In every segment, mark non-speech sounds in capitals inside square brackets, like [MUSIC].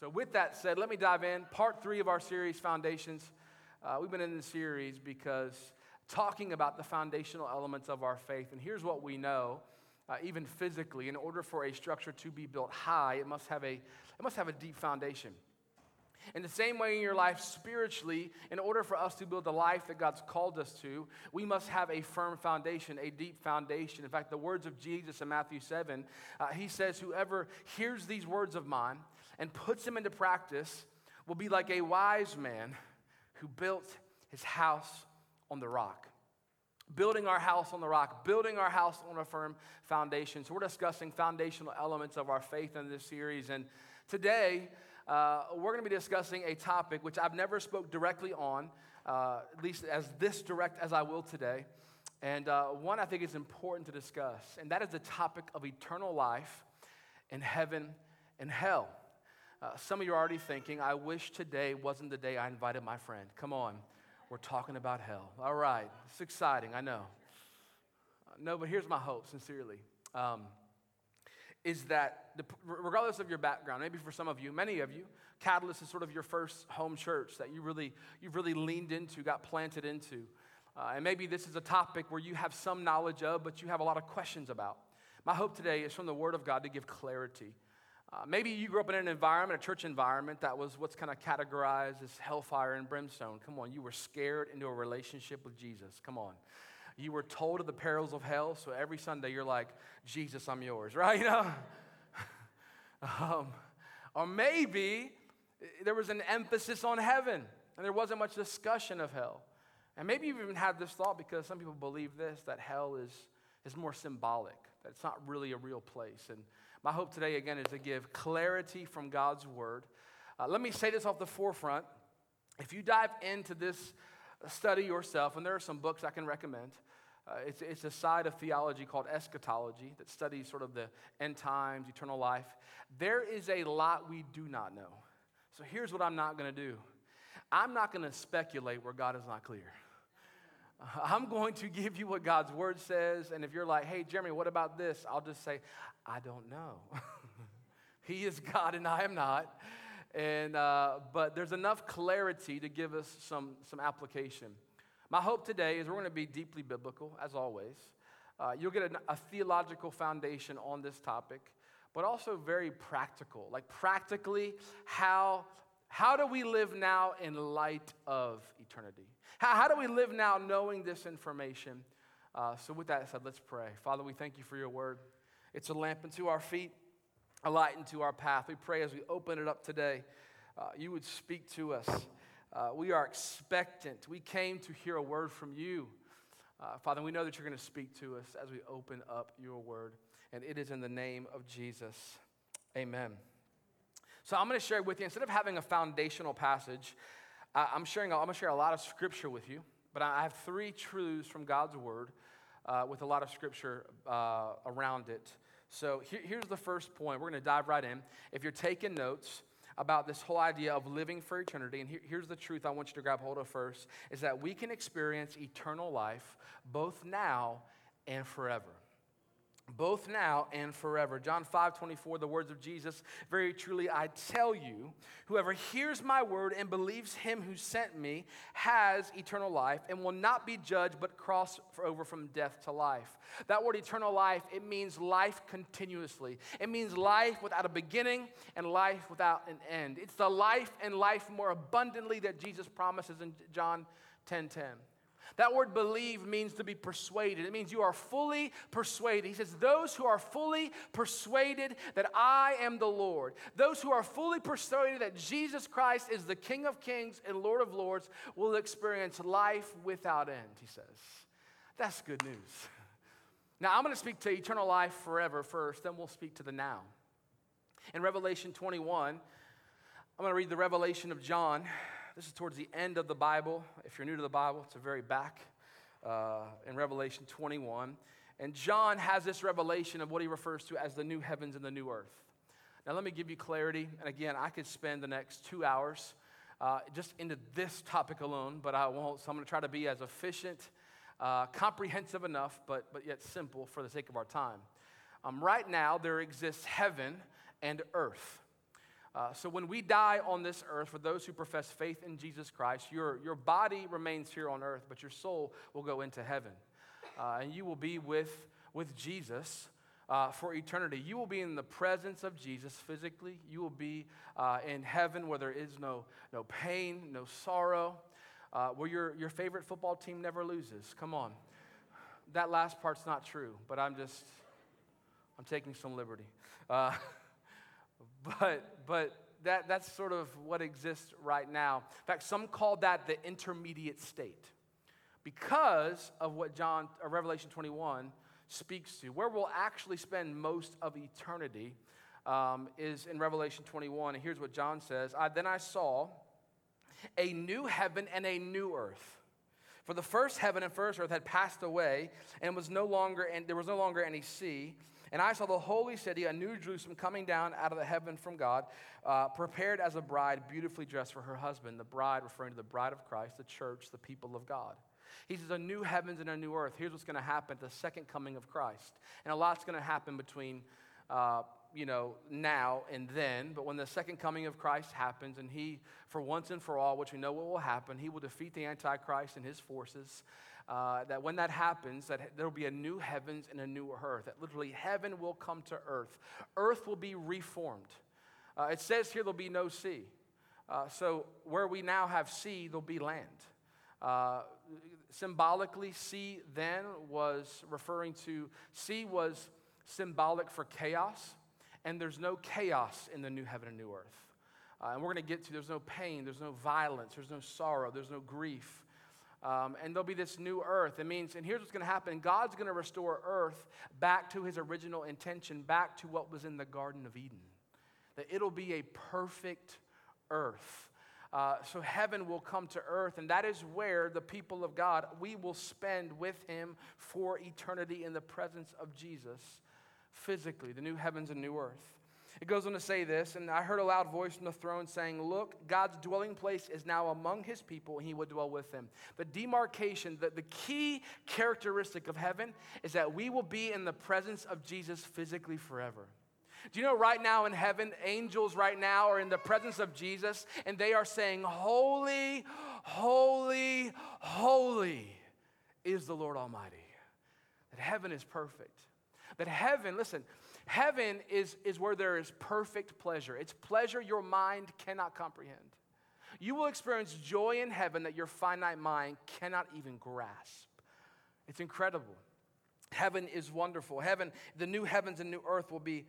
So, with that said, let me dive in. Part three of our series, Foundations. Uh, we've been in this series because talking about the foundational elements of our faith. And here's what we know. Uh, even physically, in order for a structure to be built high, it must have a, it must have a deep foundation. In the same way in your life, spiritually, in order for us to build the life that God's called us to, we must have a firm foundation, a deep foundation. In fact, the words of Jesus in Matthew 7, uh, he says, Whoever hears these words of mine and puts them into practice will be like a wise man who built his house on the rock. Building our house on the rock, building our house on a firm foundation. So, we're discussing foundational elements of our faith in this series. And today, uh, we're going to be discussing a topic which I've never spoke directly on, uh, at least as this direct as I will today. And uh, one I think is important to discuss, and that is the topic of eternal life in heaven and hell. Uh, some of you are already thinking, I wish today wasn't the day I invited my friend. Come on, we're talking about hell. All right, it's exciting, I know. Uh, no, but here's my hope, sincerely. Um, is that the, regardless of your background, maybe for some of you, many of you, Catalyst is sort of your first home church that you really, you've really leaned into, got planted into. Uh, and maybe this is a topic where you have some knowledge of, but you have a lot of questions about. My hope today is from the Word of God to give clarity uh, maybe you grew up in an environment, a church environment, that was what's kind of categorized as hellfire and brimstone. Come on, you were scared into a relationship with Jesus. Come on. You were told of the perils of hell, so every Sunday you're like, Jesus, I'm yours, [LAUGHS] right? You know? um, or maybe there was an emphasis on heaven and there wasn't much discussion of hell. And maybe you've even had this thought because some people believe this that hell is, is more symbolic, that it's not really a real place. And my hope today, again, is to give clarity from God's word. Uh, let me say this off the forefront. If you dive into this study yourself, and there are some books I can recommend, uh, it's, it's a side of theology called eschatology that studies sort of the end times, eternal life. There is a lot we do not know. So here's what I'm not going to do I'm not going to speculate where God is not clear. [LAUGHS] I'm going to give you what God's word says. And if you're like, hey, Jeremy, what about this? I'll just say, I don't know. [LAUGHS] he is God and I am not. And, uh, but there's enough clarity to give us some, some application. My hope today is we're going to be deeply biblical, as always. Uh, you'll get a, a theological foundation on this topic, but also very practical. Like, practically, how, how do we live now in light of eternity? How, how do we live now knowing this information? Uh, so, with that said, let's pray. Father, we thank you for your word. It's a lamp unto our feet, a light unto our path. We pray as we open it up today, uh, you would speak to us. Uh, we are expectant. We came to hear a word from you. Uh, Father, we know that you're going to speak to us as we open up your word. And it is in the name of Jesus. Amen. So I'm going to share with you, instead of having a foundational passage, I'm sharing, I'm going to share a lot of scripture with you, but I have three truths from God's word uh, with a lot of scripture uh, around it. So here, here's the first point. We're going to dive right in. If you're taking notes about this whole idea of living for eternity, and here, here's the truth I want you to grab hold of first, is that we can experience eternal life both now and forever both now and forever. John 5 24, the words of Jesus, very truly I tell you, whoever hears my word and believes him who sent me has eternal life and will not be judged but cross over from death to life. That word eternal life, it means life continuously. It means life without a beginning and life without an end. It's the life and life more abundantly that Jesus promises in John 10 10. That word believe means to be persuaded. It means you are fully persuaded. He says, Those who are fully persuaded that I am the Lord, those who are fully persuaded that Jesus Christ is the King of kings and Lord of lords, will experience life without end, he says. That's good news. Now, I'm going to speak to eternal life forever first, then we'll speak to the now. In Revelation 21, I'm going to read the revelation of John. This is towards the end of the Bible. If you're new to the Bible, it's a very back uh, in Revelation 21. And John has this revelation of what he refers to as the new heavens and the new earth. Now, let me give you clarity. And again, I could spend the next two hours uh, just into this topic alone, but I won't. So I'm going to try to be as efficient, uh, comprehensive enough, but, but yet simple for the sake of our time. Um, right now, there exists heaven and earth. Uh, so when we die on this earth, for those who profess faith in Jesus Christ, your, your body remains here on earth, but your soul will go into heaven. Uh, and you will be with, with Jesus uh, for eternity. You will be in the presence of Jesus physically. You will be uh, in heaven where there is no, no pain, no sorrow, uh, where your, your favorite football team never loses. Come on. That last part's not true, but I'm just, I'm taking some liberty. [LAUGHS] But, but that, that's sort of what exists right now. In fact, some call that the intermediate state because of what John, uh, Revelation 21 speaks to. Where we'll actually spend most of eternity um, is in Revelation 21. And here's what John says I, Then I saw a new heaven and a new earth. For the first heaven and first earth had passed away, and was no longer, and there was no longer any sea. And I saw the holy city, a new Jerusalem, coming down out of the heaven from God, uh, prepared as a bride, beautifully dressed for her husband. The bride, referring to the bride of Christ, the church, the people of God. He says, a new heavens and a new earth. Here's what's going to happen at the second coming of Christ. And a lot's going to happen between, uh, you know, now and then. But when the second coming of Christ happens, and he, for once and for all, which we know what will happen, he will defeat the Antichrist and his forces. Uh, that when that happens, that there will be a new heavens and a new earth. That literally heaven will come to earth. Earth will be reformed. Uh, it says here there'll be no sea. Uh, so where we now have sea, there'll be land. Uh, symbolically, sea then was referring to, sea was symbolic for chaos, and there's no chaos in the new heaven and new earth. Uh, and we're going to get to there's no pain, there's no violence, there's no sorrow, there's no grief. Um, and there'll be this new earth. It means, and here's what's going to happen God's going to restore earth back to his original intention, back to what was in the Garden of Eden. That it'll be a perfect earth. Uh, so heaven will come to earth, and that is where the people of God, we will spend with him for eternity in the presence of Jesus physically, the new heavens and new earth. It goes on to say this, and I heard a loud voice from the throne saying, Look, God's dwelling place is now among his people, and he will dwell with them. The demarcation, the, the key characteristic of heaven is that we will be in the presence of Jesus physically forever. Do you know right now in heaven, angels right now are in the presence of Jesus and they are saying, Holy, holy, holy is the Lord Almighty. That heaven is perfect. That heaven, listen, heaven is, is where there is perfect pleasure. It's pleasure your mind cannot comprehend. You will experience joy in heaven that your finite mind cannot even grasp. It's incredible. Heaven is wonderful. Heaven, the new heavens and new earth will be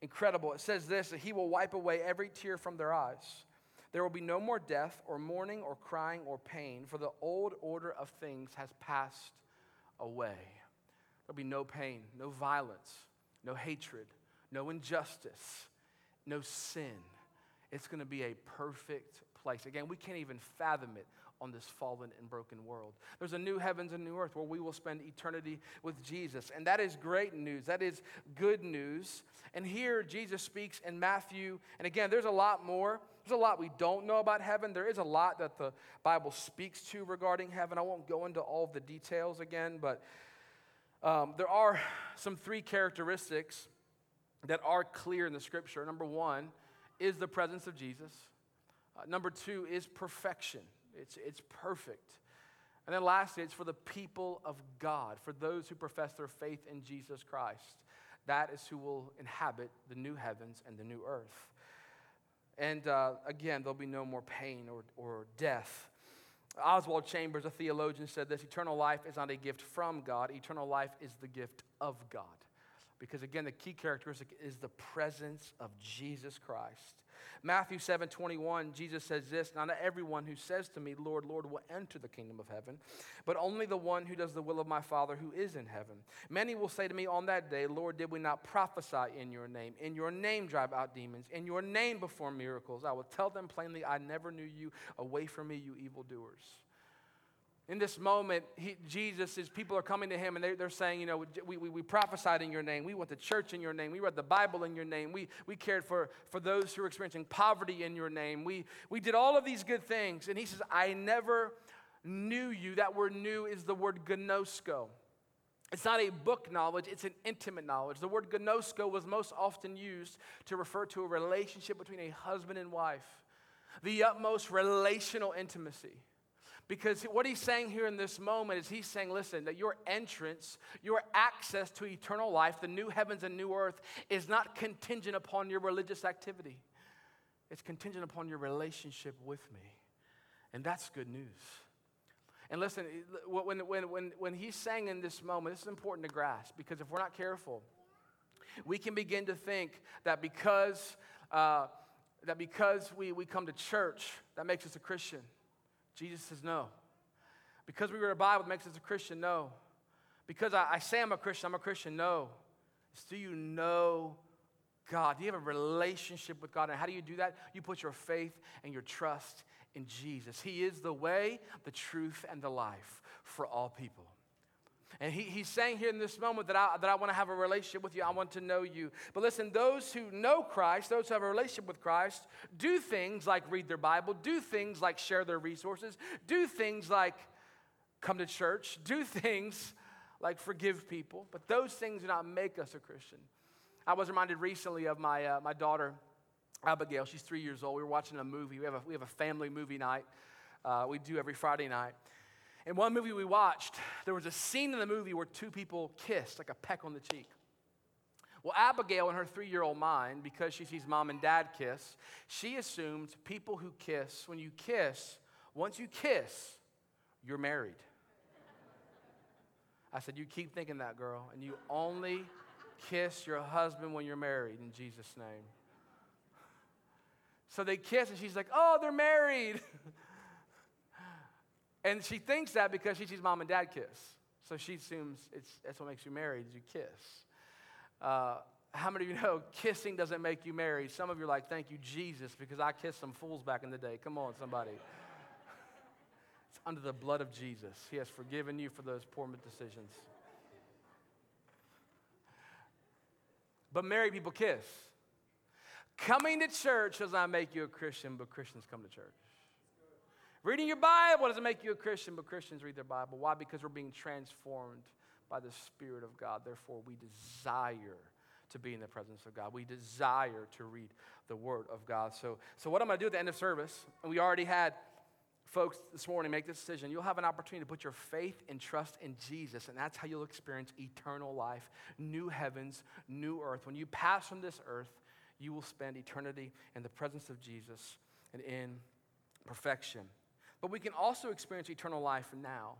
incredible. It says this that he will wipe away every tear from their eyes. There will be no more death or mourning or crying or pain, for the old order of things has passed away. There'll be no pain, no violence, no hatred, no injustice, no sin. It's going to be a perfect place. Again, we can't even fathom it on this fallen and broken world. There's a new heavens and new earth where we will spend eternity with Jesus. And that is great news. That is good news. And here Jesus speaks in Matthew. And again, there's a lot more. There's a lot we don't know about heaven. There is a lot that the Bible speaks to regarding heaven. I won't go into all the details again, but um, there are some three characteristics that are clear in the scripture. Number one is the presence of Jesus, uh, number two is perfection. It's, it's perfect. And then lastly, it's for the people of God, for those who profess their faith in Jesus Christ. That is who will inhabit the new heavens and the new earth. And uh, again, there'll be no more pain or, or death. Oswald Chambers, a theologian, said this Eternal life is not a gift from God, eternal life is the gift of God. Because again, the key characteristic is the presence of Jesus Christ. Matthew 7 21, Jesus says this Not everyone who says to me, Lord, Lord, will enter the kingdom of heaven, but only the one who does the will of my Father who is in heaven. Many will say to me on that day, Lord, did we not prophesy in your name? In your name drive out demons, in your name perform miracles. I will tell them plainly, I never knew you. Away from me, you evildoers in this moment, he, Jesus, his people are coming to him and they, they're saying, you know, we, we, we, prophesied in your name. We went to church in your name. We read the Bible in your name. We, we cared for, for those who are experiencing poverty in your name. We, we did all of these good things. And he says, I never knew you. That word new is the word gnosko. It's not a book knowledge, it's an intimate knowledge. The word gnosko was most often used to refer to a relationship between a husband and wife, the utmost relational intimacy. Because what he's saying here in this moment is he's saying, listen, that your entrance, your access to eternal life, the new heavens and new earth, is not contingent upon your religious activity. It's contingent upon your relationship with me. And that's good news. And listen, when, when, when, when he's saying in this moment, this is important to grasp because if we're not careful, we can begin to think that because, uh, that because we, we come to church, that makes us a Christian. Jesus says, no. Because we read a Bible makes us a Christian, no. Because I, I say I'm a Christian, I'm a Christian, no. It's do you know God? Do you have a relationship with God? And how do you do that? You put your faith and your trust in Jesus. He is the way, the truth, and the life for all people. And he, he's saying here in this moment that I, that I want to have a relationship with you. I want to know you. But listen, those who know Christ, those who have a relationship with Christ, do things like read their Bible, do things like share their resources, do things like come to church, do [LAUGHS] things like forgive people. But those things do not make us a Christian. I was reminded recently of my, uh, my daughter, Abigail. She's three years old. We were watching a movie. We have a, we have a family movie night. Uh, we do every Friday night. In one movie we watched, there was a scene in the movie where two people kissed, like a peck on the cheek. Well, Abigail, in her three year old mind, because she sees mom and dad kiss, she assumed people who kiss, when you kiss, once you kiss, you're married. I said, You keep thinking that, girl, and you only kiss your husband when you're married in Jesus' name. So they kiss, and she's like, Oh, they're married. [LAUGHS] And she thinks that because she sees mom and dad kiss. So she assumes it's, that's what makes you married, you kiss. Uh, how many of you know [LAUGHS] kissing doesn't make you married? Some of you are like, thank you, Jesus, because I kissed some fools back in the day. Come on, somebody. [LAUGHS] it's under the blood of Jesus. He has forgiven you for those poor decisions. But married people kiss. Coming to church does not make you a Christian, but Christians come to church. Reading your Bible doesn't make you a Christian, but Christians read their Bible. Why? Because we're being transformed by the Spirit of God. Therefore, we desire to be in the presence of God. We desire to read the Word of God. So, so what I'm going to do at the end of service, and we already had folks this morning make this decision, you'll have an opportunity to put your faith and trust in Jesus, and that's how you'll experience eternal life, new heavens, new earth. When you pass from this earth, you will spend eternity in the presence of Jesus and in perfection but we can also experience eternal life now.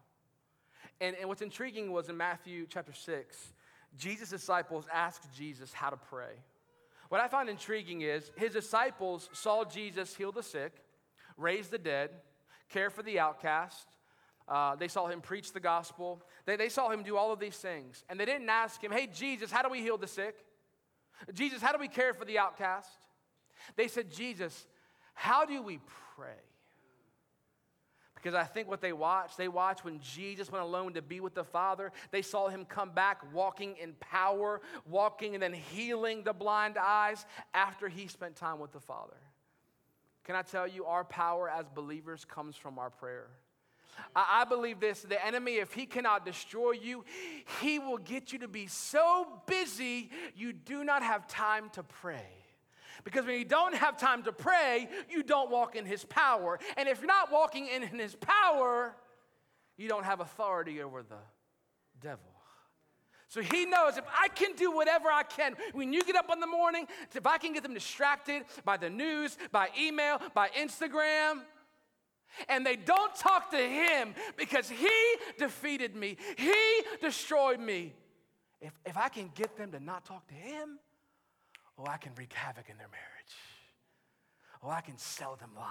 And, and what's intriguing was in Matthew chapter 6, Jesus' disciples asked Jesus how to pray. What I find intriguing is his disciples saw Jesus heal the sick, raise the dead, care for the outcast. Uh, they saw him preach the gospel. They, they saw him do all of these things. And they didn't ask him, hey, Jesus, how do we heal the sick? Jesus, how do we care for the outcast? They said, Jesus, how do we pray? Because I think what they watched, they watched when Jesus went alone to be with the Father. They saw him come back walking in power, walking and then healing the blind eyes after he spent time with the Father. Can I tell you, our power as believers comes from our prayer. I believe this the enemy, if he cannot destroy you, he will get you to be so busy you do not have time to pray. Because when you don't have time to pray, you don't walk in His power. And if you're not walking in His power, you don't have authority over the devil. So he knows if I can do whatever I can, when you get up in the morning, if I can get them distracted by the news, by email, by Instagram, and they don't talk to him because he defeated me, he destroyed me. If, if I can get them to not talk to him, Oh, I can wreak havoc in their marriage. Oh, I can sell them lies.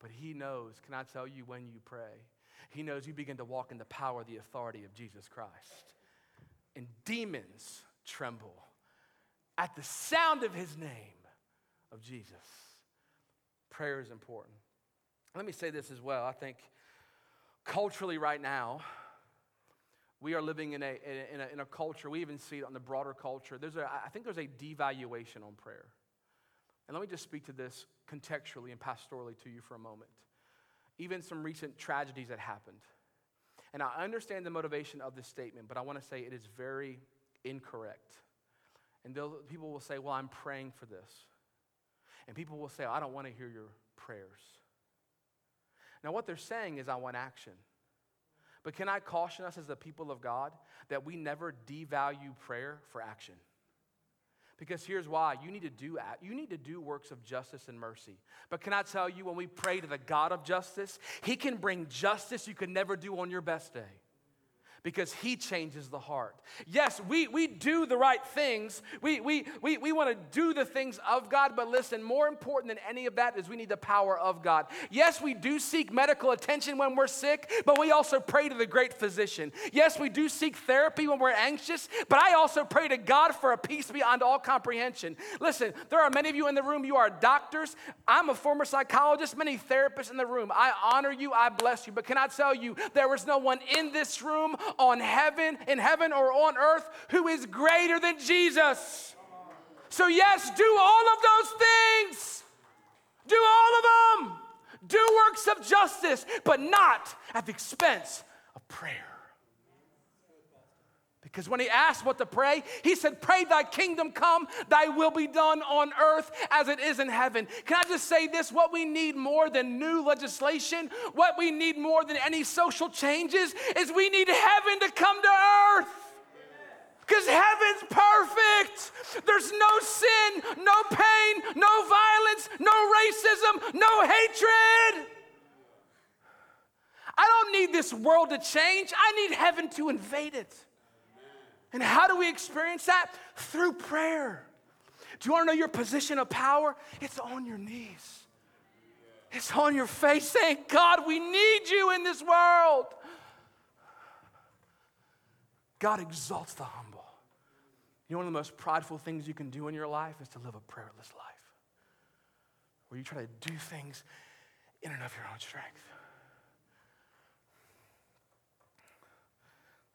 But He knows, can I tell you, when you pray, He knows you begin to walk in the power, the authority of Jesus Christ. And demons tremble at the sound of His name, of Jesus. Prayer is important. Let me say this as well. I think culturally, right now, we are living in a, in a, in a culture, we even see it on the broader culture. There's a, I think there's a devaluation on prayer. And let me just speak to this contextually and pastorally to you for a moment. Even some recent tragedies that happened. And I understand the motivation of this statement, but I want to say it is very incorrect. And people will say, Well, I'm praying for this. And people will say, I don't want to hear your prayers. Now, what they're saying is, I want action. But can I caution us as the people of God that we never devalue prayer for action? Because here's why you need to do you need to do works of justice and mercy. But can I tell you when we pray to the God of justice, he can bring justice you could never do on your best day because he changes the heart. Yes, we, we do the right things. We, we, we, we want to do the things of God, but listen, more important than any of that is we need the power of God. Yes, we do seek medical attention when we're sick, but we also pray to the great physician. Yes, we do seek therapy when we're anxious, but I also pray to God for a peace beyond all comprehension. Listen, there are many of you in the room, you are doctors. I'm a former psychologist, many therapists in the room. I honor you, I bless you, but can I tell you, there is no one in this room on heaven, in heaven or on earth, who is greater than Jesus. So, yes, do all of those things. Do all of them. Do works of justice, but not at the expense of prayer. Because when he asked what to pray, he said, Pray thy kingdom come, thy will be done on earth as it is in heaven. Can I just say this? What we need more than new legislation, what we need more than any social changes, is we need heaven to come to earth. Because heaven's perfect. There's no sin, no pain, no violence, no racism, no hatred. I don't need this world to change. I need heaven to invade it. And how do we experience that? Through prayer. Do you want to know your position of power? It's on your knees. It's on your face saying, God, we need you in this world. God exalts the humble. You know, one of the most prideful things you can do in your life is to live a prayerless life, where you try to do things in and of your own strength.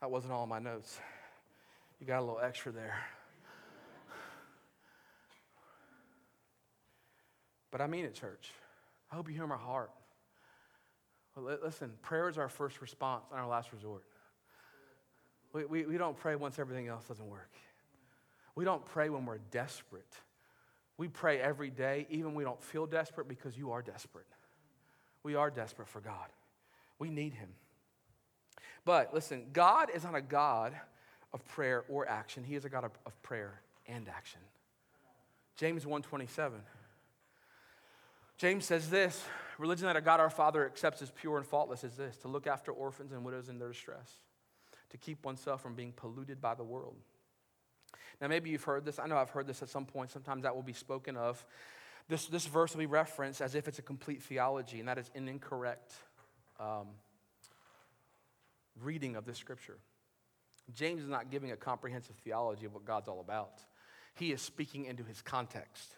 That wasn't all my notes. You got a little extra there. But I mean it, church. I hope you hear my heart. Well, listen, prayer is our first response and our last resort. We, we, we don't pray once everything else doesn't work. We don't pray when we're desperate. We pray every day, even when we don't feel desperate, because you are desperate. We are desperate for God. We need Him. But listen, God is not a God of prayer or action. He is a God of, of prayer and action. James 1:27. James says this, religion that our God our Father accepts as pure and faultless is this, to look after orphans and widows in their distress, to keep oneself from being polluted by the world. Now, maybe you've heard this. I know I've heard this at some point. Sometimes that will be spoken of. This, this verse will be referenced as if it's a complete theology, and that is an incorrect um, reading of this scripture. James is not giving a comprehensive theology of what God's all about. He is speaking into his context.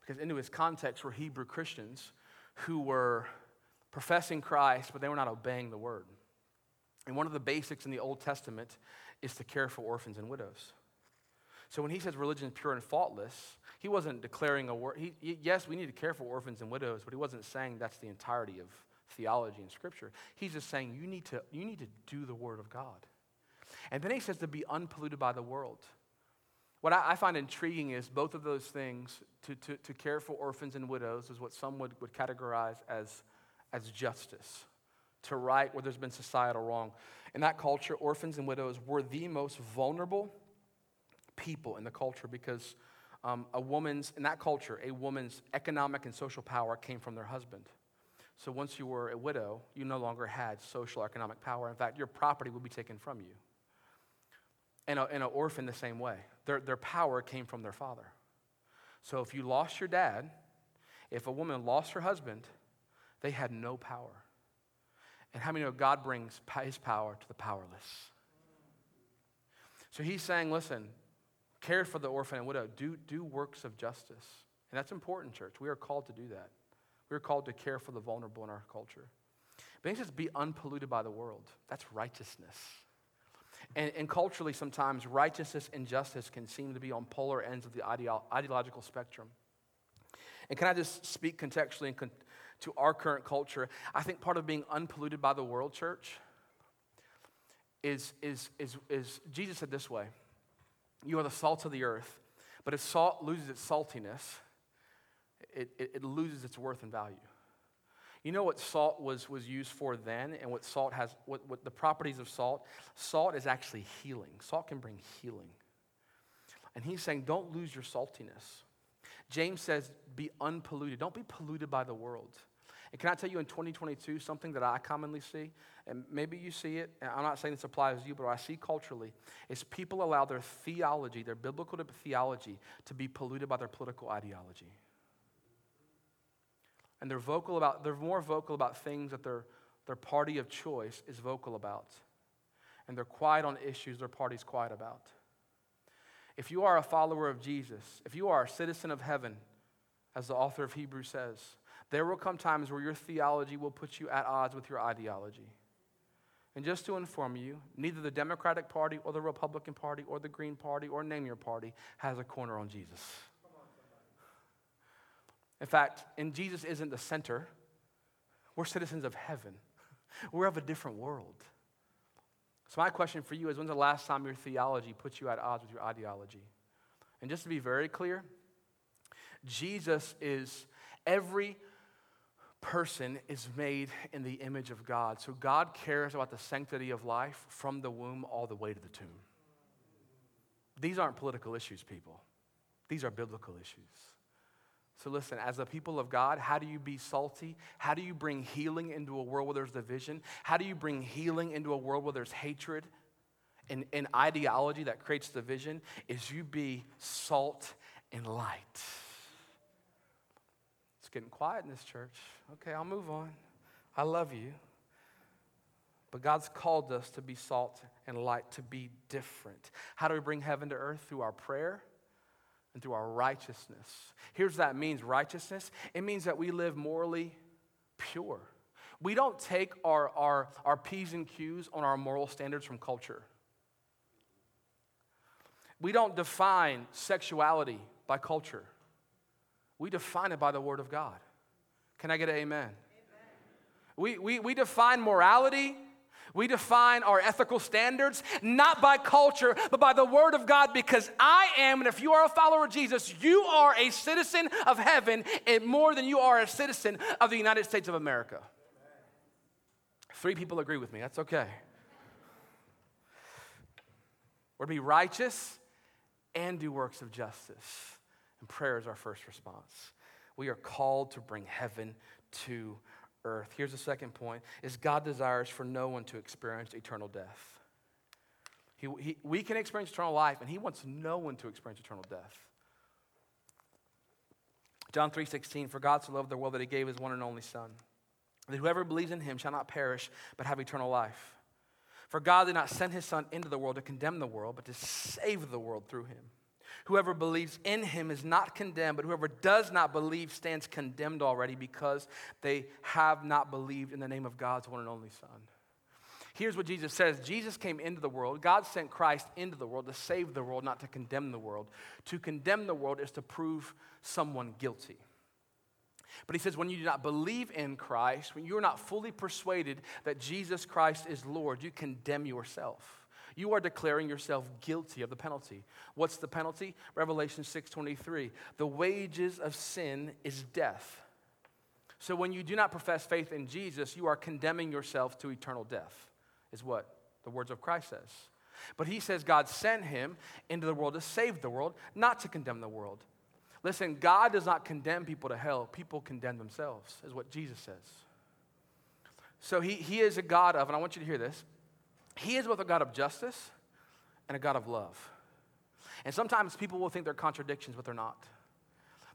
Because into his context were Hebrew Christians who were professing Christ, but they were not obeying the word. And one of the basics in the Old Testament is to care for orphans and widows. So when he says religion is pure and faultless, he wasn't declaring a word. He, yes, we need to care for orphans and widows, but he wasn't saying that's the entirety of theology and scripture. He's just saying you need to, you need to do the word of God. And then he says to be unpolluted by the world. What I, find intriguing is both of those things to, to, to care for orphans and widows is what some would, would categorize as, as justice, to right where there's been societal wrong. In that culture, orphans and widows were the most vulnerable people in the culture because um, a woman's, in that culture, a woman's economic and social power came from their husband. So once you were a widow, you no longer had social economic power. In fact, your property would be taken from you and, a, and an orphan the same way. Their, their power came from their father. So if you lost your dad, if a woman lost her husband, they had no power. And how many know God brings his power to the powerless? So he's saying, listen, care for the orphan and widow, do, do works of justice. And that's important, church. We are called to do that. We are called to care for the vulnerable in our culture. But he says, be unpolluted by the world. That's righteousness. And, and, culturally, sometimes righteousness and justice can seem to be on polar ends of the ideo- ideological spectrum. And can I just speak contextually con- to our current culture? I think part of being unpolluted by the world, church, is, is, is, is Jesus said this way You are the salt of the earth, but if salt loses its saltiness, it, it, it loses its worth and value. You know what salt was, was used for then and what salt has, what, what the properties of salt? Salt is actually healing. Salt can bring healing. And he's saying, don't lose your saltiness. James says, be unpolluted. Don't be polluted by the world. And can I tell you in 2022 something that I commonly see? And maybe you see it, I'm not saying this applies to you, but I see culturally, is people allow their theology, their biblical theology, to be polluted by their political ideology. And they're vocal about, they're more vocal about things that their, their party of choice is vocal about. And they're quiet on issues their party's quiet about. If you are a follower of Jesus, if you are a citizen of heaven, as the author of Hebrews says, there will come times where your theology will put you at odds with your ideology. And just to inform you, neither the Democratic Party or the Republican Party or the Green Party or name your party has a corner on Jesus. In fact, and Jesus isn't the center. We're citizens of heaven. We're of a different world. So, my question for you is when's the last time your theology put you at odds with your ideology? And just to be very clear, Jesus is every person is made in the image of God. So, God cares about the sanctity of life from the womb all the way to the tomb. These aren't political issues, people, these are biblical issues. So, listen, as a people of God, how do you be salty? How do you bring healing into a world where there's division? How do you bring healing into a world where there's hatred and, and ideology that creates division? Is you be salt and light. It's getting quiet in this church. Okay, I'll move on. I love you. But God's called us to be salt and light, to be different. How do we bring heaven to earth? Through our prayer and through our righteousness. Here's what that means righteousness it means that we live morally pure. We don't take our, our, our P's and Q's on our moral standards from culture. We don't define sexuality by culture. We define it by the Word of God. Can I get an amen? amen. We, we, we define morality we define our ethical standards not by culture, but by the Word of God because I am, and if you are a follower of Jesus, you are a citizen of heaven and more than you are a citizen of the United States of America. Three people agree with me. That's okay. We're to be righteous and do works of justice. And prayer is our first response. We are called to bring heaven to earth. Here's the second point is God desires for no one to experience eternal death. He, he, we can experience eternal life, and he wants no one to experience eternal death. John 3:16, for God so loved the world that he gave his one and only son, that whoever believes in him shall not perish, but have eternal life. For God did not send his son into the world to condemn the world, but to save the world through him. Whoever believes in him is not condemned, but whoever does not believe stands condemned already because they have not believed in the name of God's one and only Son. Here's what Jesus says Jesus came into the world. God sent Christ into the world to save the world, not to condemn the world. To condemn the world is to prove someone guilty. But he says, when you do not believe in Christ, when you're not fully persuaded that Jesus Christ is Lord, you condemn yourself you are declaring yourself guilty of the penalty. What's the penalty? Revelation 6:23. The wages of sin is death. So when you do not profess faith in Jesus, you are condemning yourself to eternal death. Is what the words of Christ says. But he says God sent him into the world to save the world, not to condemn the world. Listen, God does not condemn people to hell. People condemn themselves, is what Jesus says. So he, he is a God of, and I want you to hear this, he is both a God of justice and a God of love. And sometimes people will think they're contradictions, but they're not.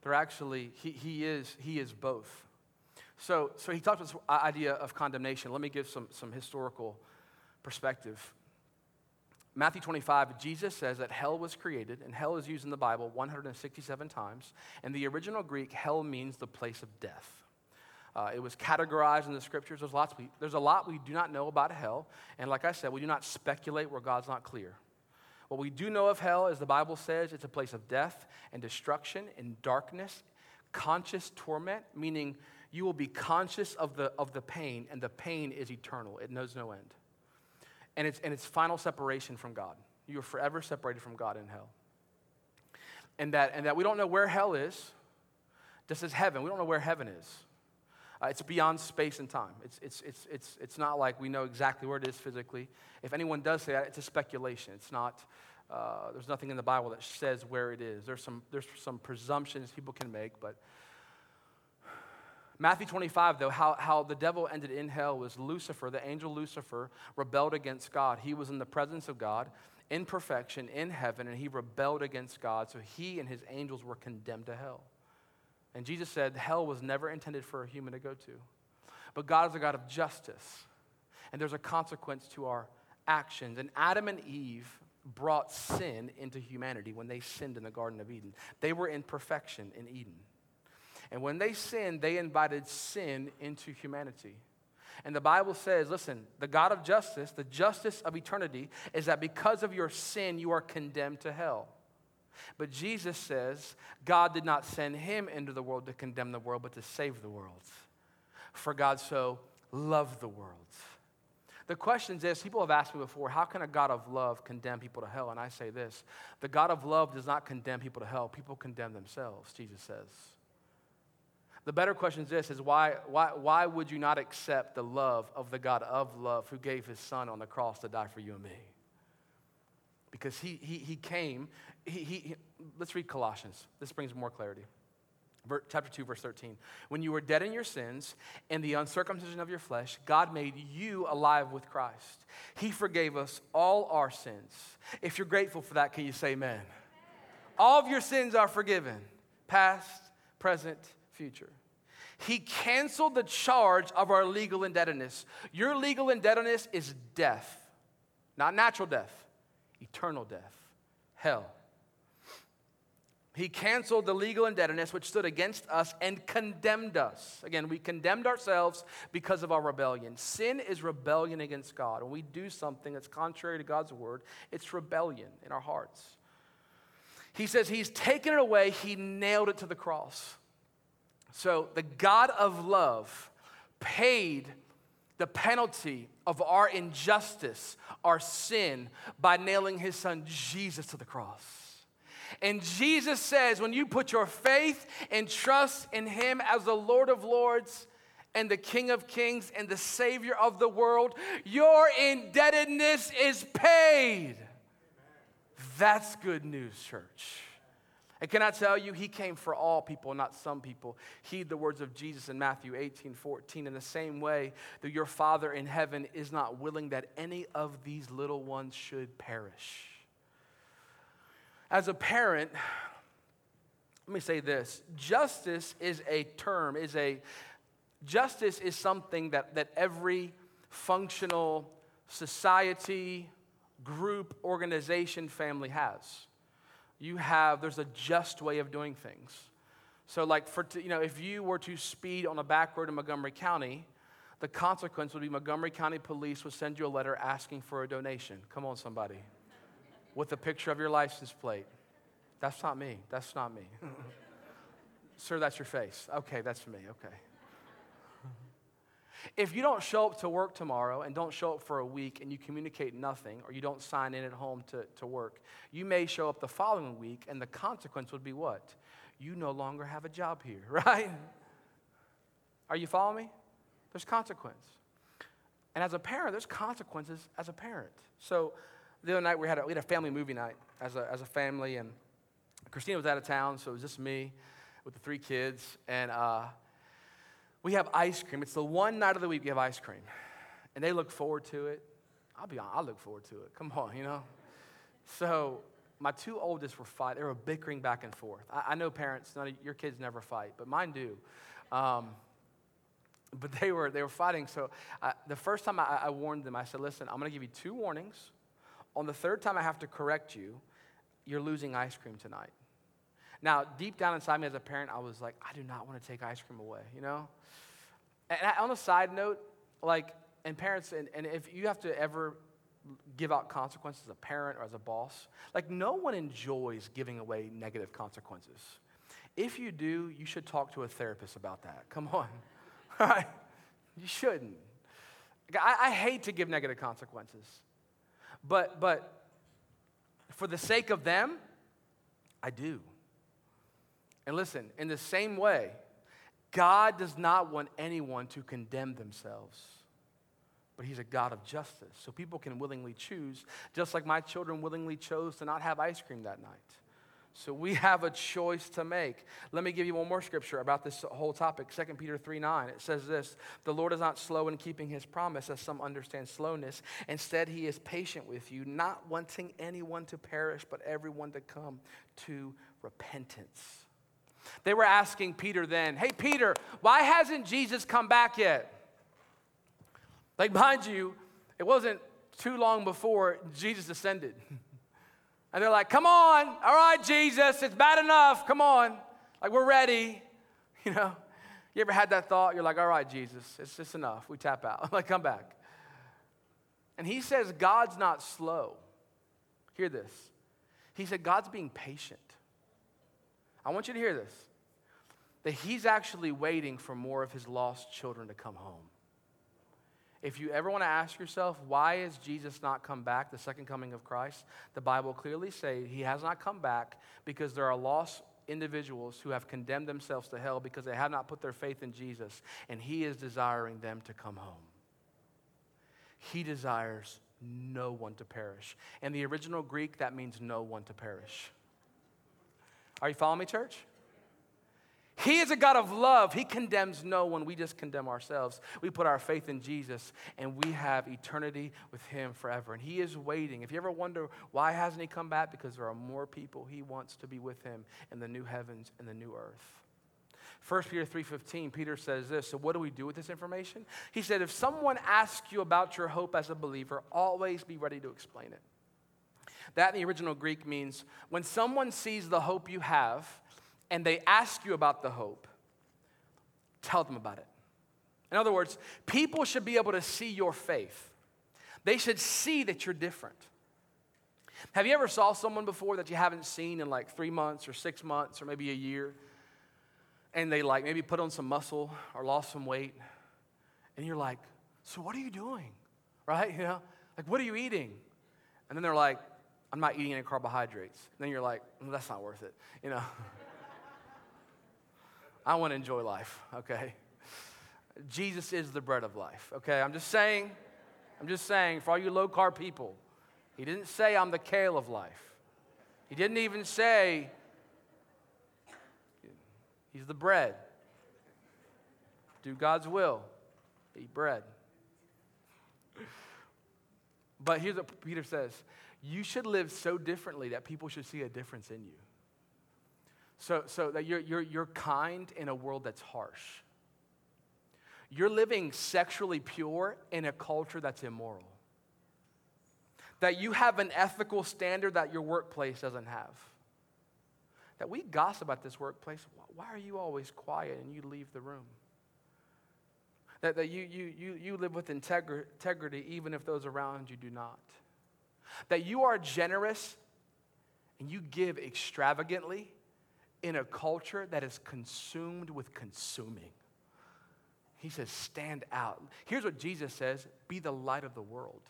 They're actually, he, he, is, he is both. So, so he talks about this idea of condemnation. Let me give some, some historical perspective. Matthew 25, Jesus says that hell was created, and hell is used in the Bible 167 times. In the original Greek, hell means the place of death. Uh, it was categorized in the scriptures. There's, lots we, there's a lot we do not know about hell. And like I said, we do not speculate where God's not clear. What we do know of hell is the Bible says it's a place of death and destruction and darkness, conscious torment, meaning you will be conscious of the, of the pain, and the pain is eternal, it knows no end. and it's, and it's final separation from God. You are forever separated from God in hell. And that, and that we don't know where hell is, just as heaven. We don't know where heaven is. Uh, it's beyond space and time. It's, it's, it's, it's, it's not like we know exactly where it is physically. If anyone does say that, it's a speculation. It's not, uh, there's nothing in the Bible that says where it is. There's some, there's some presumptions people can make, but Matthew 25, though, how, how the devil ended in hell was Lucifer, the angel Lucifer, rebelled against God. He was in the presence of God in perfection in heaven, and he rebelled against God. So he and his angels were condemned to hell. And Jesus said, Hell was never intended for a human to go to. But God is a God of justice, and there's a consequence to our actions. And Adam and Eve brought sin into humanity when they sinned in the Garden of Eden. They were in perfection in Eden. And when they sinned, they invited sin into humanity. And the Bible says, listen, the God of justice, the justice of eternity, is that because of your sin, you are condemned to hell. But Jesus says, God did not send him into the world to condemn the world, but to save the world. For God so loved the world. The question is this people have asked me before, how can a God of love condemn people to hell? And I say this the God of love does not condemn people to hell, people condemn themselves, Jesus says. The better question is this is why, why, why would you not accept the love of the God of love who gave his son on the cross to die for you and me? Because he, he, he came, he, he, let's read Colossians. This brings more clarity. Chapter 2, verse 13. When you were dead in your sins and the uncircumcision of your flesh, God made you alive with Christ. He forgave us all our sins. If you're grateful for that, can you say amen? amen. All of your sins are forgiven, past, present, future. He canceled the charge of our legal indebtedness. Your legal indebtedness is death, not natural death, eternal death, hell. He canceled the legal indebtedness which stood against us and condemned us. Again, we condemned ourselves because of our rebellion. Sin is rebellion against God. When we do something that's contrary to God's word, it's rebellion in our hearts. He says He's taken it away, He nailed it to the cross. So the God of love paid the penalty of our injustice, our sin, by nailing his son Jesus to the cross. And Jesus says, when you put your faith and trust in him as the Lord of Lords and the King of Kings and the Savior of the world, your indebtedness is paid. That's good news, church. And can I tell you, he came for all people, not some people. Heed the words of Jesus in Matthew 18 14. In the same way that your Father in heaven is not willing that any of these little ones should perish. As a parent, let me say this justice is a term, is a justice is something that, that every functional society, group, organization, family has you have, there's a just way of doing things. So, like, for, you know, if you were to speed on a back road in Montgomery County, the consequence would be Montgomery County Police would send you a letter asking for a donation. Come on, somebody. With a picture of your license plate. That's not me. That's not me. [LAUGHS] Sir, that's your face. Okay, that's me. Okay. If you don't show up to work tomorrow and don't show up for a week and you communicate nothing or you don't sign in at home to, to work, you may show up the following week and the consequence would be what? You no longer have a job here, [LAUGHS] right? Are you following me? There's consequence. And as a parent, there's consequences as a parent. So the other night we had a, we had a family movie night as a, as a family, and Christina was out of town, so it was just me with the three kids. And uh, we have ice cream. It's the one night of the week we have ice cream. And they look forward to it. I'll be honest, I look forward to it. Come on, you know? So my two oldest were fighting. They were bickering back and forth. I, I know parents, none of, your kids never fight, but mine do. Um, but they were, they were fighting. So I, the first time I, I warned them, I said, listen, I'm going to give you two warnings. On the third time I have to correct you, you're losing ice cream tonight. Now, deep down inside me as a parent, I was like, I do not want to take ice cream away, you know? And on a side note, like, and parents, and, and if you have to ever give out consequences as a parent or as a boss, like, no one enjoys giving away negative consequences. If you do, you should talk to a therapist about that. [LAUGHS] Come on. All right? You shouldn't. I, I hate to give negative consequences. But, but for the sake of them, I do. And listen, in the same way, God does not want anyone to condemn themselves, but He's a God of justice. So people can willingly choose, just like my children willingly chose to not have ice cream that night. So we [LAUGHS] have a choice to make. Let me give you one more scripture about this whole topic. 2 Peter 3 9. It says this The Lord is not slow in keeping his promise, as some understand slowness. Instead, he is patient with you, not wanting anyone to perish, but everyone to come to repentance. They were asking Peter then, Hey, Peter, why hasn't Jesus come back yet? Like, mind you, it wasn't too long before Jesus ascended. [LAUGHS] And they're like, come on, all right, Jesus, it's bad enough, come on. Like, we're ready. [LAUGHS] You know, you ever had that thought? You're like, all right, Jesus, it's just enough. We tap out. [LAUGHS] like, come back. And he says, God's not slow. Hear this. He said, God's being patient. I want you to hear this that he's actually waiting for more of his lost children to come home. If you ever want to ask yourself, why is Jesus not come back, the second coming of Christ? The Bible clearly says he has not come back because there are lost individuals who have condemned themselves to hell because they have not put their faith in Jesus, and he is desiring them to come home. He desires no one to perish. In the original Greek, that means no one to perish. Are you following me, church? He is a God of love. He condemns no one. We just condemn ourselves. We put our faith in Jesus and we have eternity with him forever. And he is waiting. If you ever wonder why hasn't he come back? Because there are more people he wants to be with him in the new heavens and the new earth. 1 Peter 3:15 Peter says this, so what do we do with this information? He said if someone asks you about your hope as a believer, always be ready to explain it. That in the original Greek means when someone sees the hope you have, and they ask you about the hope, tell them about it. In other words, people should be able to see your faith. They should see that you're different. Have you ever saw someone before that you haven't seen in like 3 months or 6 months or maybe a year? And they like maybe put on some muscle or lost some weight. And you're like, "So what are you doing?" Right? [LAUGHS] You know? Like what are you eating? And then they're like, "I'm not eating any carbohydrates." And then you're like, well, "That's not worth it." You know? [LAUGHS] I want to enjoy life, okay? Jesus is the bread of life, okay? I'm just saying, I'm just saying, for all you low carb people, he didn't say I'm the kale of life. He didn't even say he's the bread. Do God's will, eat bread. But here's what Peter says you should live so differently that people should see a difference in you. So, so that you're, you're, you're kind in a world that's harsh. You're living sexually pure in a culture that's immoral. That you have an ethical standard that your workplace doesn't have. That we gossip at this workplace. Why are you always quiet and you leave the room? That, that you, you, you, you live with integrity even if those around you do not. That you are generous and you give extravagantly in a culture that is consumed with consuming. He says, stand out. Here's what Jesus says be the light of the world.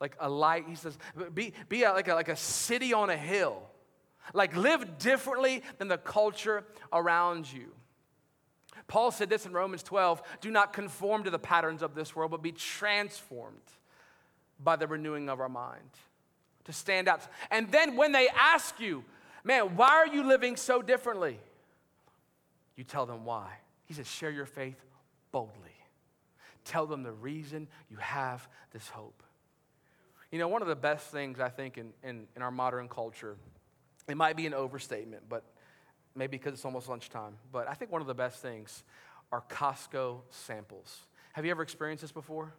Like a light, he says, be, be a, like, a, like a city on a hill. Like live differently than the culture around you. Paul said this in Romans 12 do not conform to the patterns of this world, but be transformed by the renewing of our mind. To stand out. And then when they ask you, Man, why are you living so differently? You tell them why. He says, share your faith boldly. Tell them the reason you have this hope. You know, one of the best things I think in, in, in our modern culture, it might be an overstatement, but maybe because it's almost lunchtime, but I think one of the best things are Costco samples. Have you ever experienced this before?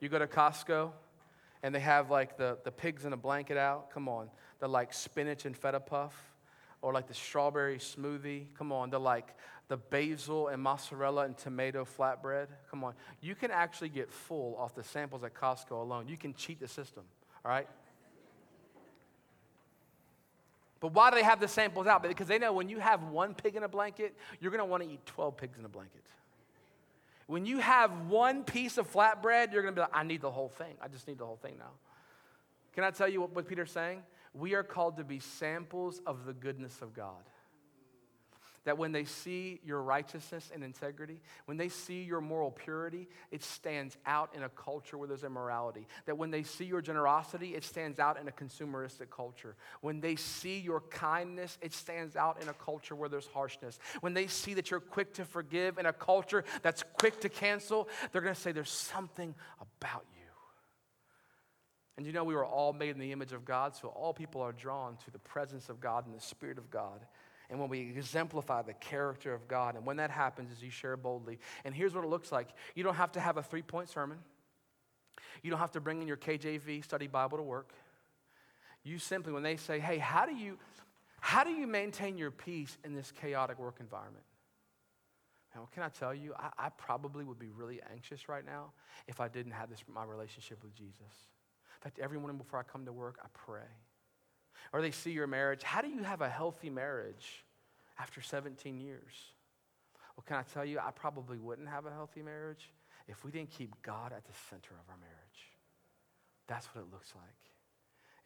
You go to Costco and they have like the, the pigs in a blanket out. Come on the like spinach and feta puff or like the strawberry smoothie. Come on, the like the basil and mozzarella and tomato flatbread. Come on. You can actually get full off the samples at Costco alone. You can cheat the system, all right? But why do they have the samples out? Because they know when you have one pig in a blanket, you're going to want to eat 12 pigs in a blanket. When you have one piece of flatbread, you're going to be like, I need the whole thing. I just need the whole thing now. Can I tell you what, what Peter's saying? We are called to be samples of the goodness of God that when they see your righteousness and integrity, when they see your moral purity, it stands out in a culture where there's immorality. That when they see your generosity, it stands out in a consumeristic culture. When they see your kindness, it stands out in a culture where there's harshness. When they see that you're quick to forgive in a culture that's quick to cancel, they're going to say there's something about you. And you know, we were all made in the image of God, so all people are drawn to the presence of God and the Spirit of God and when we exemplify the character of God. And when that happens, is you share boldly. And here's what it looks like you don't have to have a three point sermon, you don't have to bring in your KJV study Bible to work. You simply, when they say, hey, how do you, how do you maintain your peace in this chaotic work environment? Now, can I tell you, I, I, probably would be really anxious right now if I didn't have this my relationship with Jesus. In fact, every morning before I come to work, I pray or they see your marriage. How do you have a healthy marriage after 17 years? Well, can I tell you, I probably wouldn't have a healthy marriage if we didn't keep God at the center of our marriage. That's what it looks like.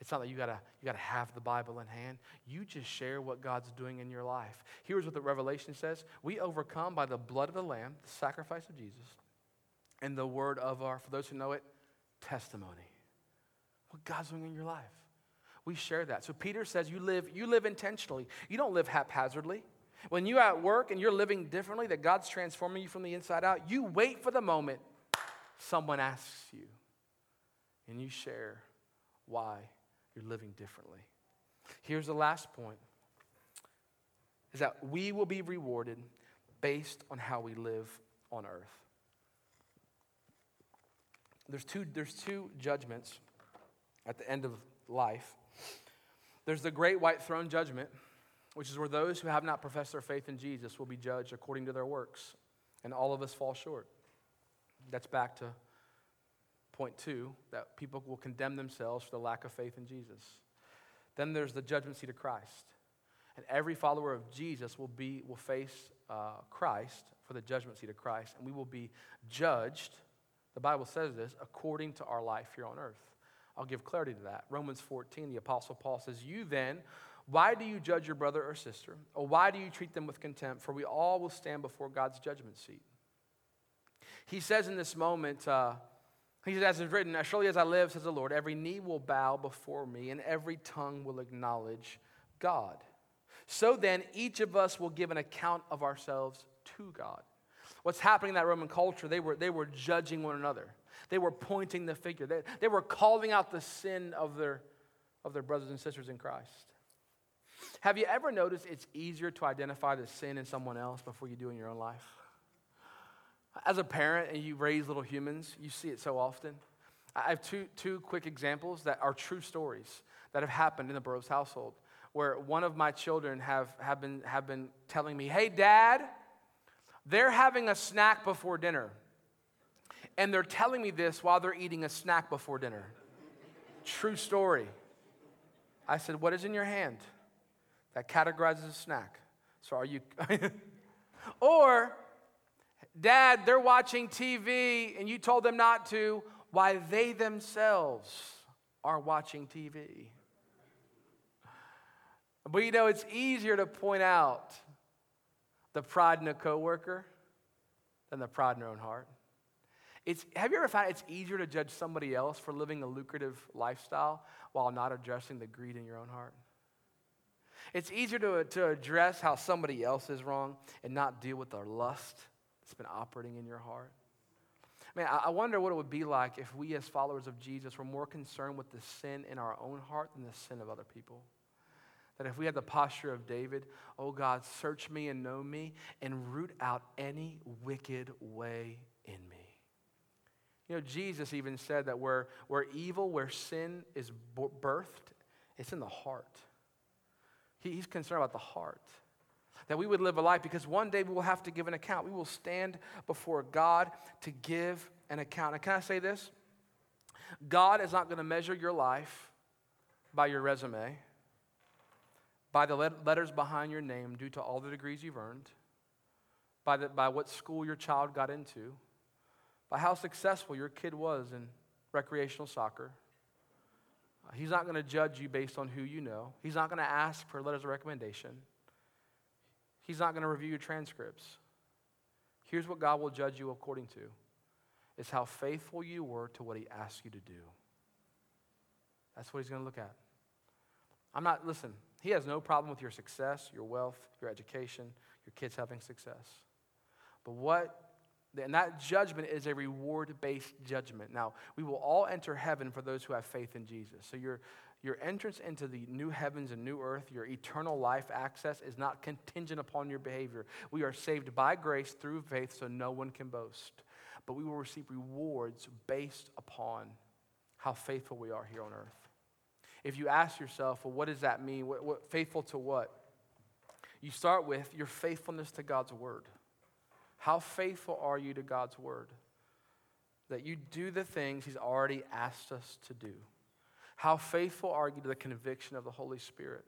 It's not that you gotta, you gotta have the Bible in hand. You just share what God's doing in your life. Here's what the Revelation says We overcome by the blood of the Lamb, the sacrifice of Jesus, and the word of our, for those who know it, testimony. What God's doing in your life we share that. So Peter says you live, you live intentionally. You don't live haphazardly. When you're at work and you're living differently, that God's transforming you from the inside out, you wait for the moment someone asks you and you share why you're living differently. Here's the last point is that we will be rewarded based on how we live on earth. There's two, there's two judgments at the end of life. There's the great white throne judgment, which is where those who have not professed their faith in Jesus will be judged according to their works, and all of us fall short. That's back to point two that people will condemn themselves for the lack of faith in Jesus. Then there's the judgment seat of Christ. And every follower of Jesus will, be, will face uh, Christ for the judgment seat of Christ, and we will be judged, the Bible says this, according to our life here on earth. I'll give clarity to that. Romans 14, the Apostle Paul says, You then, why do you judge your brother or sister? Or why do you treat them with contempt? For we all will stand before God's judgment seat. He says in this moment, uh, he says, as is written, as surely as I live, says the Lord, every knee will bow before me, and every tongue will acknowledge God. So then, each of us will give an account of ourselves to God. What's happening in that Roman culture, they were, they were judging one another. They were pointing the figure. They, they were calling out the sin of their, of their brothers and sisters in Christ. Have you ever noticed it's easier to identify the sin in someone else before you do in your own life? As a parent and you raise little humans, you see it so often. I have two, two quick examples that are true stories that have happened in the Burroughs household where one of my children have, have, been, have been telling me, Hey, dad, they're having a snack before dinner and they're telling me this while they're eating a snack before dinner. True story. I said, What is in your hand? That categorizes a snack. So are you. [LAUGHS] or, Dad, they're watching TV and you told them not to, why they themselves are watching TV. But you know, it's easier to point out the pride in a coworker than the pride in your own heart. It's, have you ever found it's easier to judge somebody else for living a lucrative lifestyle while not addressing the greed in your own heart? It's easier to, to address how somebody else is wrong and not deal with the lust that's been operating in your heart. Man, I wonder what it would be like if we, as followers of Jesus, were more concerned with the sin in our own heart than the sin of other people. That if we had the posture of David, oh God, search me and know me and root out any wicked way in me. You know, Jesus even said that where, where evil, where sin is birthed, it's in the heart. He, he's concerned about the heart. That we would live a life because one day we will have to give an account. We will stand before God to give an account. And can I say this? God is not going to measure your life by your resume, by the letters behind your name due to all the degrees you've earned, by, the, by what school your child got into by how successful your kid was in recreational soccer, uh, He's not going to judge you based on who you know. He's not going to ask for letters of recommendation. He's not going to review your transcripts. Here's what God will judge you according to is how faithful you were to what he asked you to do. That's what he's going to look at. I'm not, listen, he has no problem with your success, your wealth, your education, your kids having success. But what and that judgment is a reward based judgment. Now, we will all enter heaven for those who have faith in Jesus. So, your, your entrance into the new heavens and new earth, your eternal life access, is not contingent upon your behavior. We are saved by grace through faith, so no one can boast. But we will receive rewards based upon how faithful we are here on earth. If you ask yourself, well, what does that mean? What, what, faithful to what? You start with your faithfulness to God's word. How faithful are you to God's word? That you do the things He's already asked us to do. How faithful are you to the conviction of the Holy Spirit?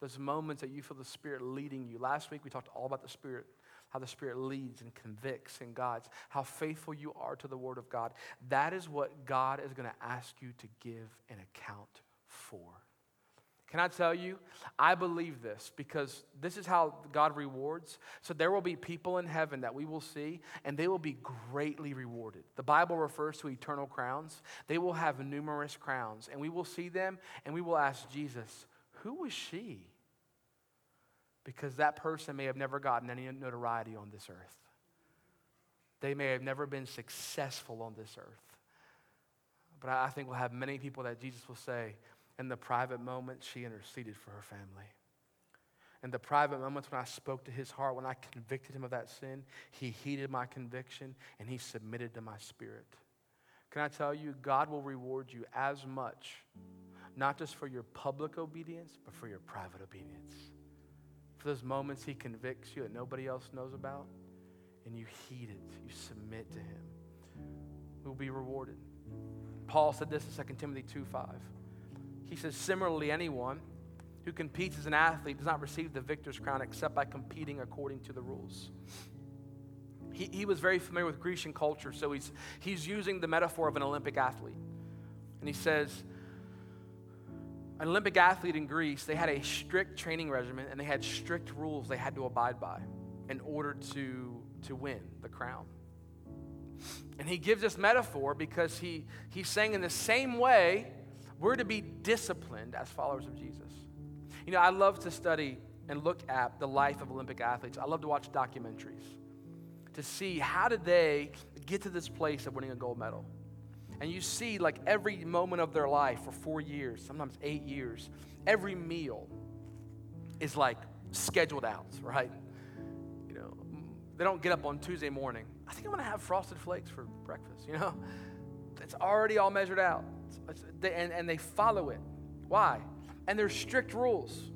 Those moments that you feel the Spirit leading you. Last week we talked all about the Spirit, how the Spirit leads and convicts and guides, how faithful you are to the Word of God. That is what God is going to ask you to give an account for. Can I tell you? I believe this because this is how God rewards. So there will be people in heaven that we will see, and they will be greatly rewarded. The Bible refers to eternal crowns. They will have numerous crowns, and we will see them, and we will ask Jesus, Who was she? Because that person may have never gotten any notoriety on this earth. They may have never been successful on this earth. But I think we'll have many people that Jesus will say, in the private moments, she interceded for her family. In the private moments when I spoke to his heart, when I convicted him of that sin, he heeded my conviction and he submitted to my spirit. Can I tell you, God will reward you as much, not just for your public obedience, but for your private obedience. For those moments he convicts you that nobody else knows about, and you heed it, you submit to him, we will be rewarded. Paul said this in 2 Timothy 2 5. He says, similarly, anyone who competes as an athlete does not receive the victor's crown except by competing according to the rules. He, he was very familiar with Grecian culture, so he's, he's using the metaphor of an Olympic athlete. And he says, an Olympic athlete in Greece, they had a strict training regimen and they had strict rules they had to abide by in order to, to win the crown. And he gives this metaphor because he, he's saying, in the same way, we're to be disciplined as followers of Jesus. You know, I love to study and look at the life of Olympic athletes. I love to watch documentaries to see how did they get to this place of winning a gold medal. And you see like every moment of their life for 4 years, sometimes 8 years, every meal is like scheduled out, right? You know, they don't get up on Tuesday morning. I think I'm going to have frosted flakes for breakfast, you know? It's already all measured out and, and they follow it. Why? And there's strict rules.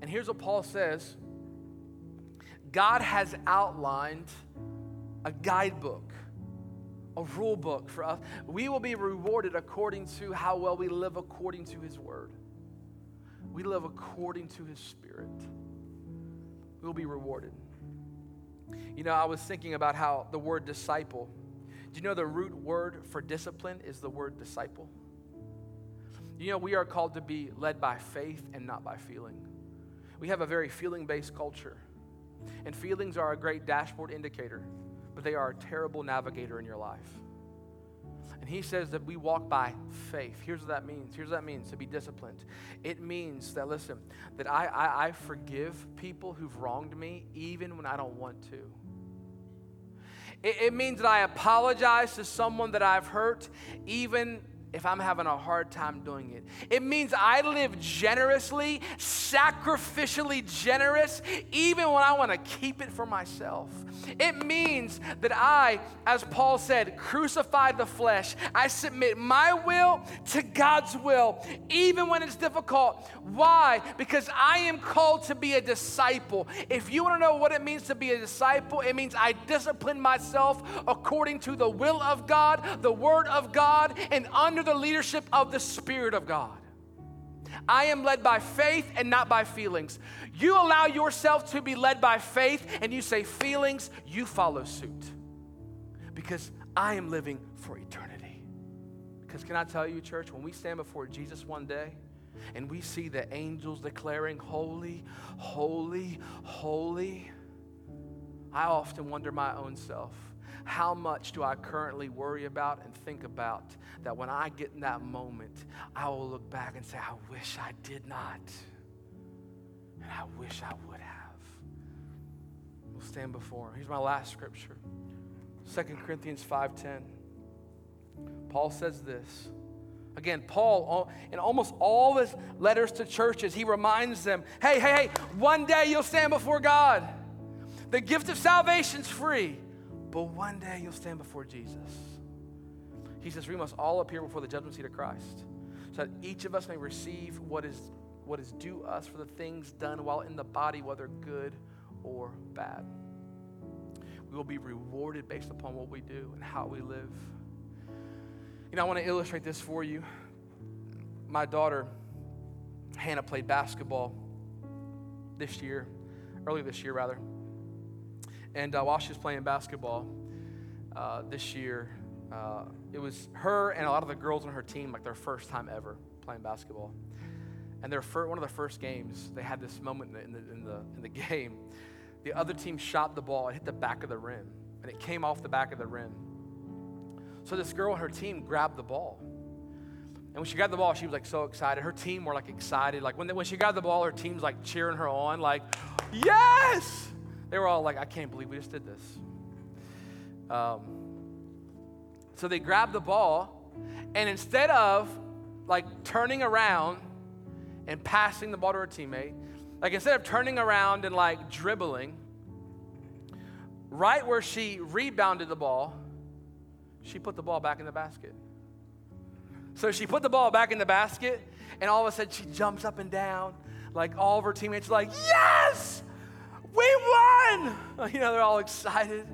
And here's what Paul says God has outlined a guidebook, a rule book for us. We will be rewarded according to how well we live according to his word. We live according to his spirit. We will be rewarded. You know, I was thinking about how the word disciple do you know the root word for discipline is the word disciple? You know, we are called to be led by faith and not by feeling. We have a very feeling based culture, and feelings are a great dashboard indicator, but they are a terrible navigator in your life. And he says that we walk by faith. Here's what that means. Here's what that means to be disciplined. It means that, listen, that I, I, I forgive people who've wronged me even when I don't want to. It, it means that I apologize to someone that I've hurt, even if I'm having a hard time doing it. It means I live generously, sacrificially generous, even when I want to keep it for myself. It means that I, as Paul said, crucify the flesh. I submit my will to God's will, even when it's difficult. Why? Because I am called to be a disciple. If you want to know what it means to be a disciple, it means I discipline myself according to the will of God, the word of God, and under under the leadership of the Spirit of God. I am led by faith and not by feelings. You allow yourself to be led by faith and you say feelings, you follow suit. Because I am living for eternity. Because can I tell you, church, when we stand before Jesus one day and we see the angels declaring, Holy, holy, holy, I often wonder my own self. How much do I currently worry about and think about that when I get in that moment, I will look back and say, I wish I did not. And I wish I would have. We'll stand before him. Here's my last scripture. 2 Corinthians 5:10. Paul says this. Again, Paul, in almost all his letters to churches, he reminds them, hey, hey, hey, one day you'll stand before God. The gift of salvation's free, but one day you'll stand before Jesus. He says we must all appear before the judgment seat of Christ, so that each of us may receive what is, what is due us for the things done while in the body, whether good or bad. We will be rewarded based upon what we do and how we live. You know, I want to illustrate this for you. My daughter, Hannah, played basketball this year, earlier this year, rather. And uh, while she was playing basketball uh, this year, uh, it was her and a lot of the girls on her team, like their first time ever playing basketball. And their one of the first games, they had this moment in the, in the, in the, [LAUGHS] game. The other team shot the ball and hit the back of the rim, and it came off the back of the rim. So this girl on her team grabbed the ball. And when she got the ball, she was like so excited. Her team were like excited. Like when, they, when she got the ball, her team's like cheering her on, like, yes! They were all like, I can't believe we just did this. Um, so they grabbed the ball, and instead of like turning around and passing the ball to her teammate, like instead of turning around and like dribbling, right where she rebounded the ball, she put the ball back in the basket. So she put the ball back in the basket, and all of a sudden she jumps up and down. Like all of her teammates are like, Yes! We won! [LAUGHS] You know, they're all excited.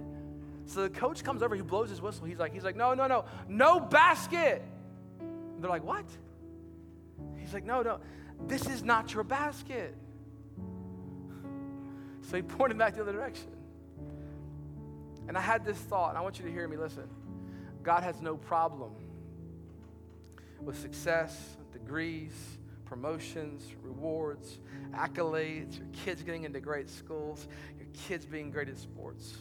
So the coach comes over, he blows his whistle. He's like, he's like, no, no, no, no basket. And they're like, what? He's like, no, no, this is not your basket. [LAUGHS] So he pointed back the other direction. And I had this thought, and I want you to hear me listen. God has no problem with success, degrees, promotions, rewards, accolades, your kids getting into great schools, your kids being great at sports.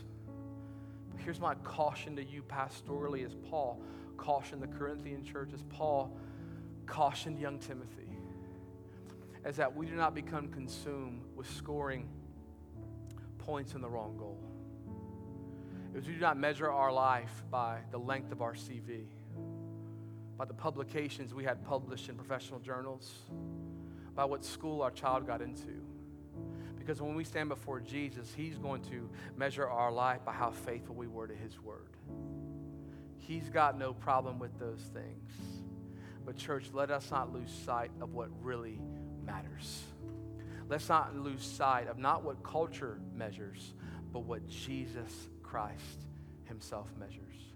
But here's my caution to you pastorally as Paul cautioned the Corinthian church, as Paul cautioned young Timothy, is that we do not become consumed with scoring points in the wrong goal is we do not measure our life by the length of our CV, by the publications we had published in professional journals, by what school our child got into. Because when we stand before Jesus, He's going to measure our life by how faithful we were to His word. He's got no problem with those things. But, church, let us not lose sight of what really matters. Let's not lose sight of not what culture measures, but what Jesus Christ himself measures.